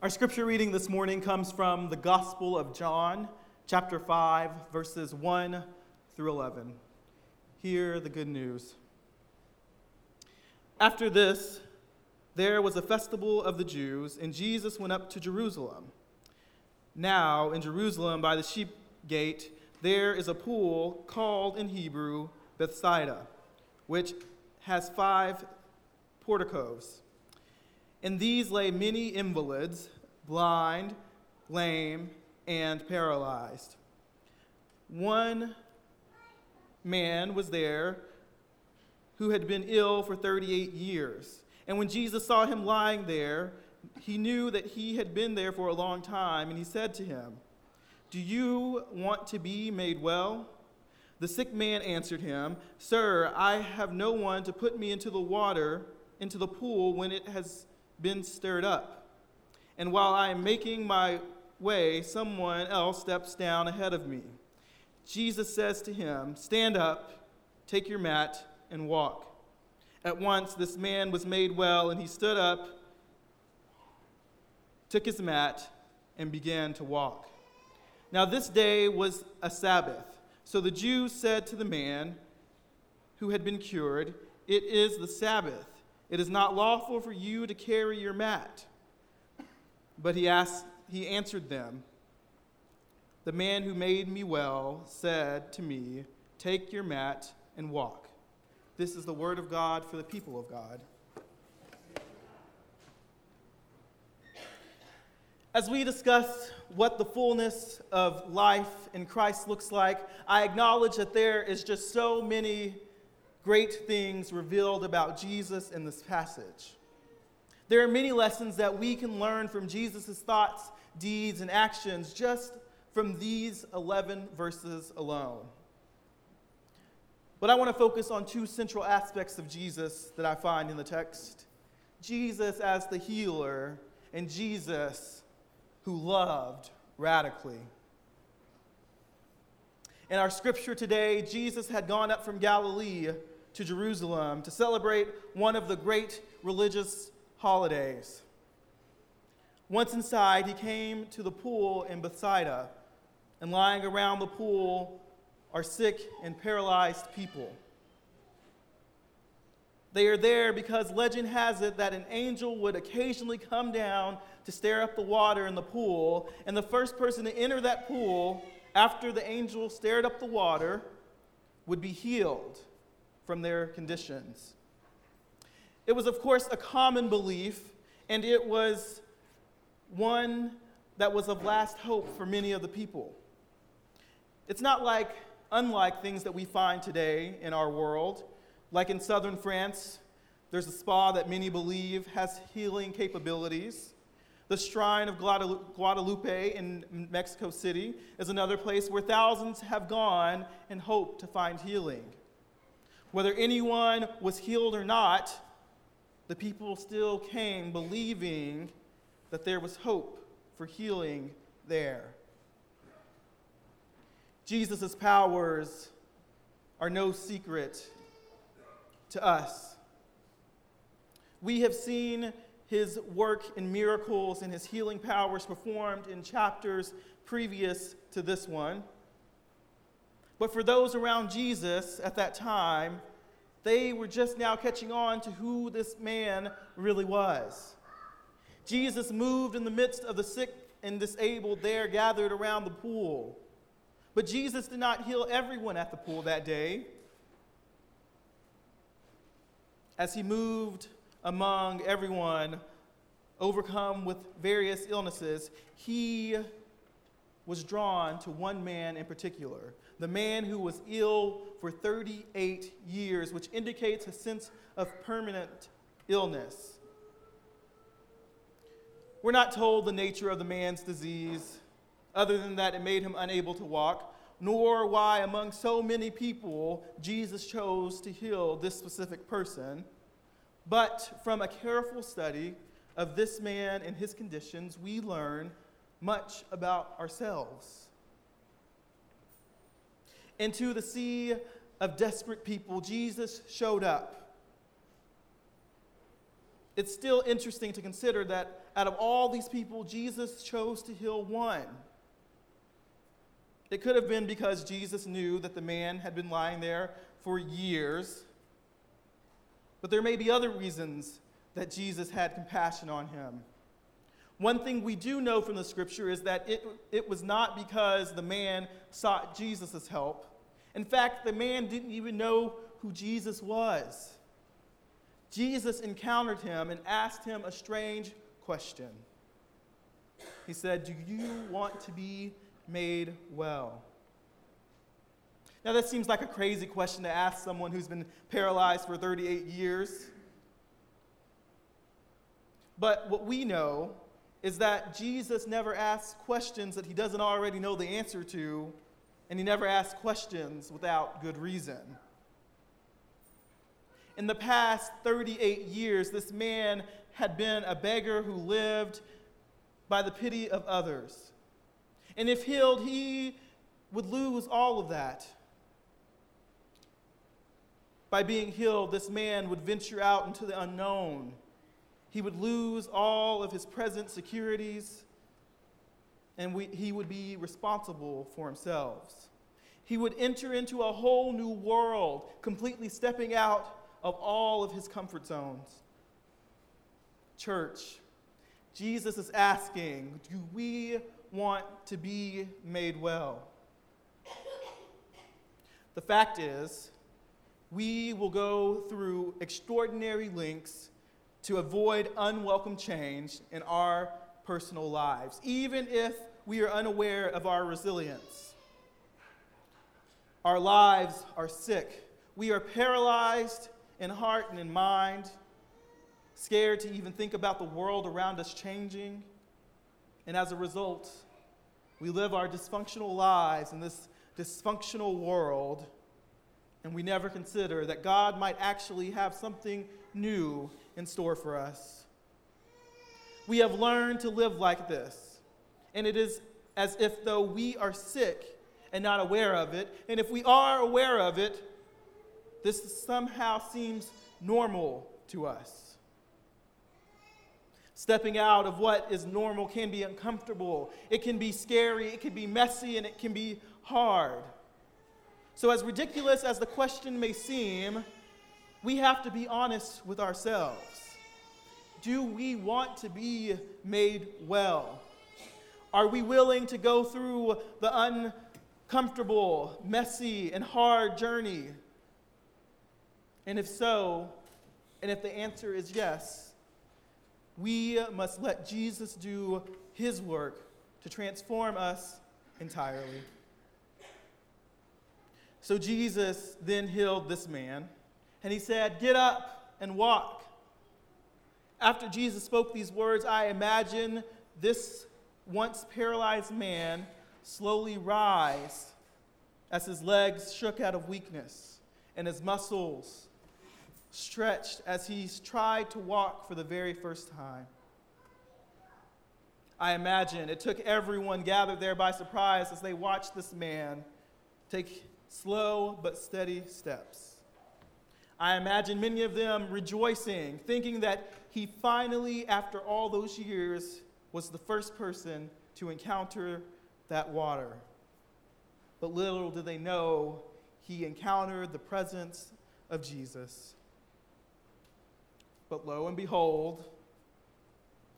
Our scripture reading this morning comes from the Gospel of John, chapter 5, verses 1 through 11. Hear the good news. After this, there was a festival of the Jews, and Jesus went up to Jerusalem. Now, in Jerusalem, by the sheep gate, there is a pool called in Hebrew Bethsaida, which has five porticos. In these lay many invalids, blind, lame, and paralyzed. One man was there who had been ill for 38 years. And when Jesus saw him lying there, he knew that he had been there for a long time, and he said to him, Do you want to be made well? The sick man answered him, Sir, I have no one to put me into the water, into the pool, when it has been stirred up. And while I am making my way, someone else steps down ahead of me. Jesus says to him, Stand up, take your mat, and walk. At once this man was made well, and he stood up, took his mat, and began to walk. Now this day was a Sabbath. So the Jews said to the man who had been cured, It is the Sabbath. It is not lawful for you to carry your mat. But he, asked, he answered them, The man who made me well said to me, Take your mat and walk. This is the word of God for the people of God. As we discuss what the fullness of life in Christ looks like, I acknowledge that there is just so many great things revealed about Jesus in this passage. There are many lessons that we can learn from Jesus' thoughts, deeds, and actions just from these 11 verses alone. But I want to focus on two central aspects of Jesus that I find in the text Jesus as the healer, and Jesus who loved radically. In our scripture today, Jesus had gone up from Galilee to Jerusalem to celebrate one of the great religious holidays. Once inside, he came to the pool in Bethsaida, and lying around the pool are sick and paralyzed people. They are there because legend has it that an angel would occasionally come down to stir up the water in the pool, and the first person to enter that pool after the angel stirred up the water would be healed from their conditions. It was, of course, a common belief, and it was one that was of last hope for many of the people. It's not like, unlike things that we find today in our world, like in southern France, there's a spa that many believe has healing capabilities. The Shrine of Guadalupe in Mexico City is another place where thousands have gone and hope to find healing. Whether anyone was healed or not, the people still came believing that there was hope for healing there. Jesus' powers are no secret to us. We have seen his work in miracles and his healing powers performed in chapters previous to this one. But for those around Jesus at that time, they were just now catching on to who this man really was. Jesus moved in the midst of the sick and disabled there gathered around the pool. But Jesus did not heal everyone at the pool that day. As he moved among everyone overcome with various illnesses, he was drawn to one man in particular, the man who was ill for 38 years, which indicates a sense of permanent illness. We're not told the nature of the man's disease, other than that it made him unable to walk, nor why, among so many people, Jesus chose to heal this specific person. But from a careful study of this man and his conditions, we learn much about ourselves. Into the sea of desperate people, Jesus showed up. It's still interesting to consider that out of all these people, Jesus chose to heal one. It could have been because Jesus knew that the man had been lying there for years. But there may be other reasons that Jesus had compassion on him. One thing we do know from the scripture is that it, it was not because the man sought Jesus' help. In fact, the man didn't even know who Jesus was. Jesus encountered him and asked him a strange question. He said, Do you want to be made well? Now, that seems like a crazy question to ask someone who's been paralyzed for 38 years. But what we know is that Jesus never asks questions that he doesn't already know the answer to, and he never asks questions without good reason. In the past 38 years, this man had been a beggar who lived by the pity of others. And if healed, he would lose all of that. By being healed, this man would venture out into the unknown he would lose all of his present securities, and we, he would be responsible for himself. He would enter into a whole new world, completely stepping out of all of his comfort zones. Church, Jesus is asking, Do we want to be made well? The fact is, we will go through extraordinary lengths to avoid unwelcome change in our personal lives, even if we are unaware of our resilience. Our lives are sick. We are paralyzed in heart and in mind, scared to even think about the world around us changing. And as a result, we live our dysfunctional lives in this dysfunctional world, and we never consider that God might actually have something new in store for us. We have learned to live like this, and it is as if though we are sick and not aware of it. And if we are aware of it, this somehow seems normal to us. Stepping out of what is normal can be uncomfortable, it can be scary, it can be messy, and it can be hard. So, as ridiculous as the question may seem, we have to be honest with ourselves. Do we want to be made well? Are we willing to go through the uncomfortable, messy, and hard journey? And if so, and if the answer is yes, we must let Jesus do his work to transform us entirely. So Jesus then healed this man and he said, Get up and walk. After Jesus spoke these words, I imagine this once paralyzed man slowly rise as his legs shook out of weakness and his muscles stretched as he tried to walk for the very first time. I imagine it took everyone gathered there by surprise as they watched this man take slow but steady steps. I imagine many of them rejoicing, thinking that he finally, after all those years, was the first person to encounter that water. But little did they know he encountered the presence of Jesus. But lo and behold,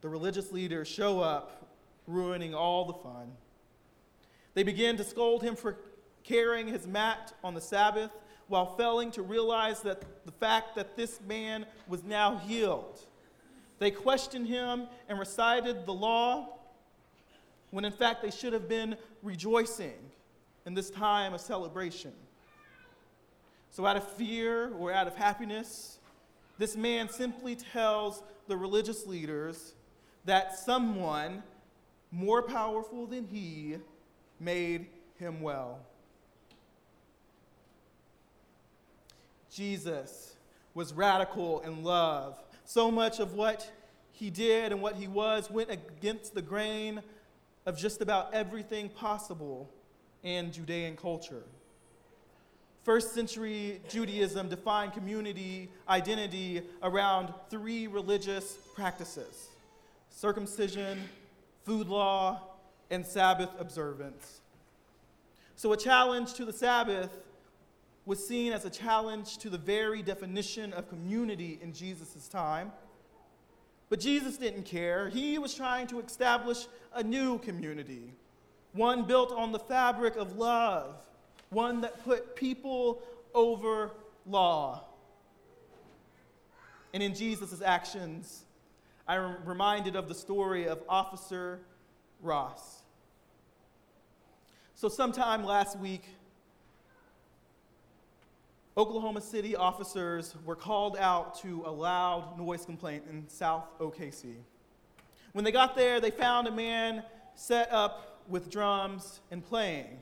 the religious leaders show up, ruining all the fun. They begin to scold him for carrying his mat on the Sabbath while failing to realize that the fact that this man was now healed. They questioned him and recited the law when in fact they should have been rejoicing in this time of celebration. So, out of fear or out of happiness, this man simply tells the religious leaders that someone more powerful than he made him well. Jesus was radical in love. So much of what he did and what he was went against the grain of just about everything possible in Judean culture. First century Judaism defined community identity around three religious practices circumcision, food law, and Sabbath observance. So, a challenge to the Sabbath was seen as a challenge to the very definition of community in Jesus' time. But Jesus didn't care. He was trying to establish a new community, one built on the fabric of love, one that put people over law. And in Jesus' actions, I'm reminded of the story of Officer Ross. So, sometime last week, Oklahoma City officers were called out to a loud noise complaint in South OKC. When they got there, they found a man set up with drums and playing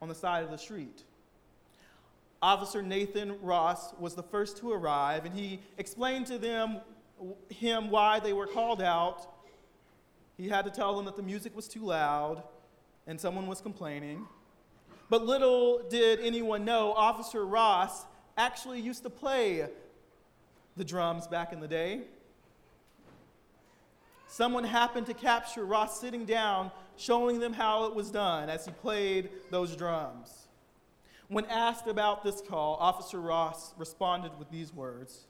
on the side of the street. Officer Nathan Ross was the first to arrive, and he explained to them him why they were called out. He had to tell them that the music was too loud and someone was complaining. But little did anyone know, Officer Ross actually used to play the drums back in the day. Someone happened to capture Ross sitting down, showing them how it was done as he played those drums. When asked about this call, Officer Ross responded with these words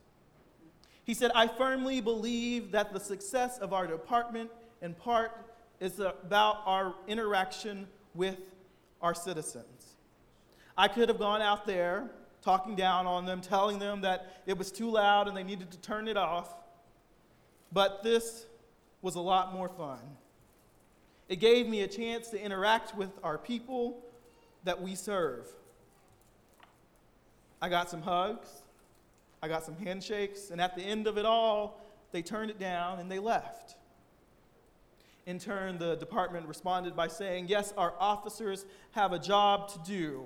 He said, I firmly believe that the success of our department, in part, is about our interaction with our citizens. I could have gone out there talking down on them, telling them that it was too loud and they needed to turn it off, but this was a lot more fun. It gave me a chance to interact with our people that we serve. I got some hugs, I got some handshakes, and at the end of it all, they turned it down and they left. In turn, the department responded by saying, Yes, our officers have a job to do,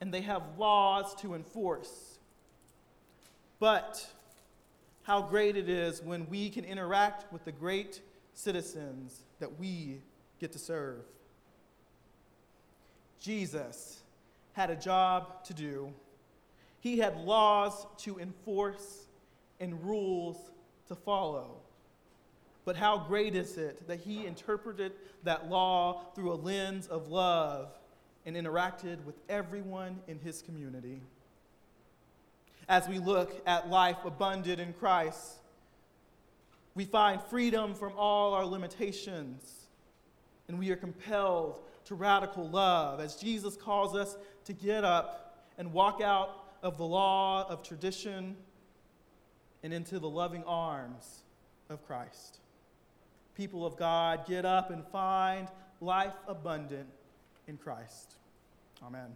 and they have laws to enforce. But how great it is when we can interact with the great citizens that we get to serve. Jesus had a job to do, he had laws to enforce and rules to follow. But how great is it that he interpreted that law through a lens of love and interacted with everyone in his community? As we look at life abundant in Christ, we find freedom from all our limitations, and we are compelled to radical love as Jesus calls us to get up and walk out of the law of tradition and into the loving arms of Christ people of God, get up and find life abundant in Christ. Amen.